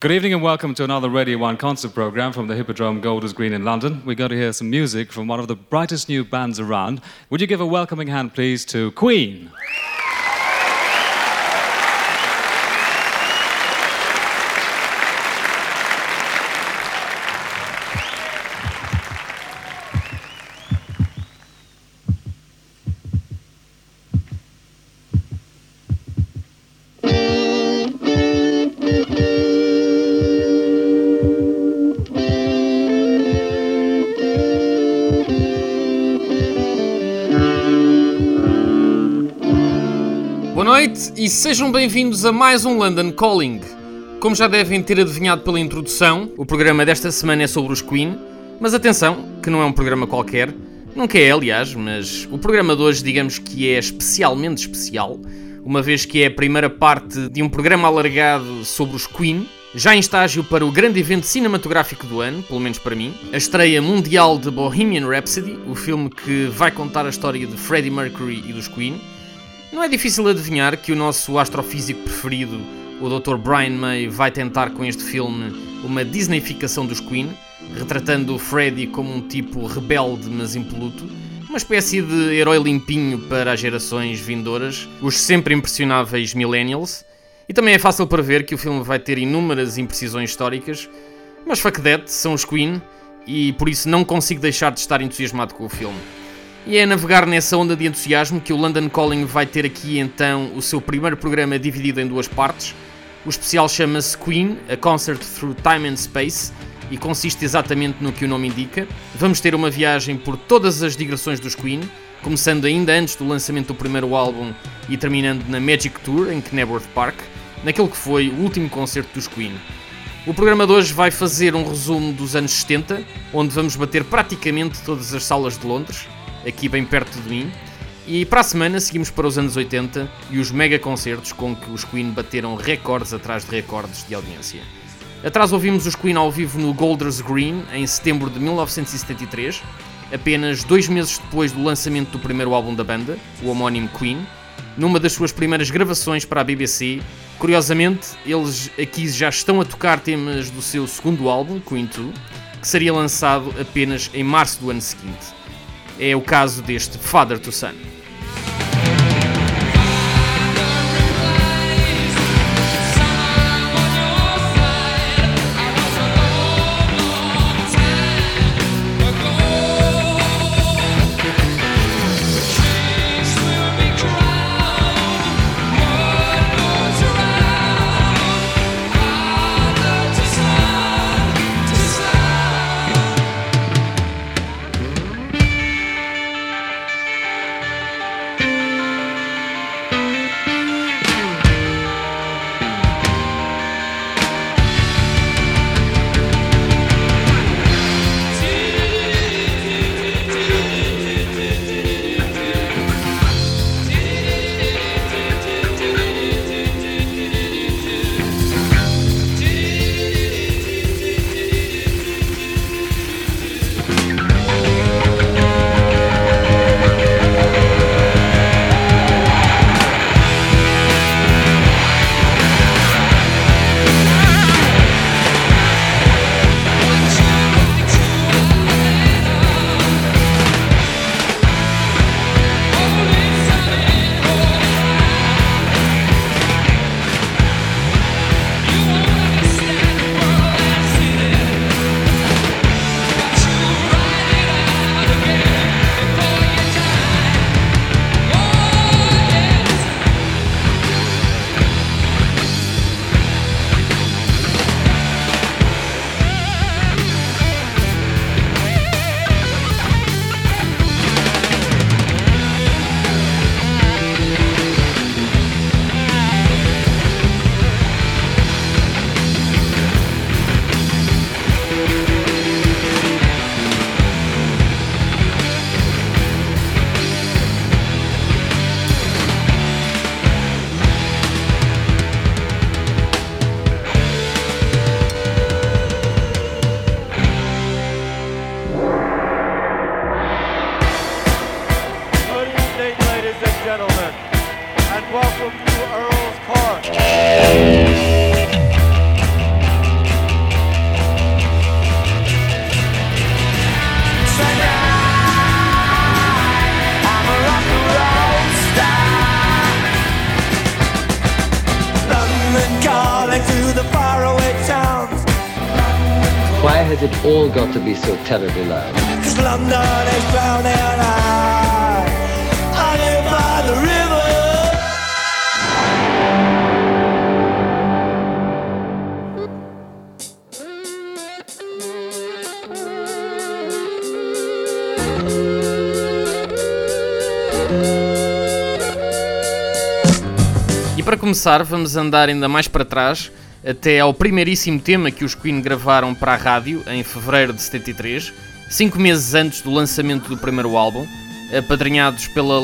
Good evening and welcome to another Radio 1 concert program from the Hippodrome Golders Green in London. We're going to hear some music from one of the brightest new bands around. Would you give a welcoming hand, please, to Queen? Noite e sejam bem-vindos a mais um London Calling. Como já devem ter adivinhado pela introdução, o programa desta semana é sobre os Queen, mas atenção, que não é um programa qualquer, nunca é, aliás, mas o programa de hoje, digamos que é especialmente especial, uma vez que é a primeira parte de um programa alargado sobre os Queen, já em estágio para o grande evento cinematográfico do ano, pelo menos para mim, a estreia mundial de Bohemian Rhapsody, o filme que vai contar a história de Freddie Mercury e dos Queen. Não é difícil adivinhar que o nosso astrofísico preferido, o Dr. Brian May, vai tentar com este filme uma Disneyficação dos Queen, retratando o Freddie como um tipo rebelde mas impoluto, uma espécie de herói limpinho para as gerações vindouras, os sempre impressionáveis millennials. E também é fácil prever que o filme vai ter inúmeras imprecisões históricas, mas fuck that, são os Queen, e por isso não consigo deixar de estar entusiasmado com o filme. E é a navegar nessa onda de entusiasmo que o London Calling vai ter aqui então o seu primeiro programa dividido em duas partes. O especial chama-se Queen, a Concert Through Time and Space, e consiste exatamente no que o nome indica. Vamos ter uma viagem por todas as digressões dos Queen, começando ainda antes do lançamento do primeiro álbum e terminando na Magic Tour em Knebworth Park, naquele que foi o último concerto dos Queen. O programa de hoje vai fazer um resumo dos anos 70, onde vamos bater praticamente todas as salas de Londres, aqui bem perto de mim. E para a semana seguimos para os anos 80 e os mega concertos com que os Queen bateram recordes atrás de recordes de audiência. Atrás ouvimos os Queen ao vivo no Golders Green em setembro de 1973, apenas dois meses depois do lançamento do primeiro álbum da banda, o homónimo Queen, numa das suas primeiras gravações para a BBC. Curiosamente, eles aqui já estão a tocar temas do seu segundo álbum, Queen 2, que seria lançado apenas em março do ano seguinte. É o caso deste Father to Son. Has it all got to be so terribly loud? Cause London is drowning out. I live by the river. E para começar, vamos andar ainda mais para trás, até ao primeiríssimo tema que os Queen gravaram para a rádio, em fevereiro de 73, cinco meses antes do lançamento do primeiro álbum, apadrinhados pela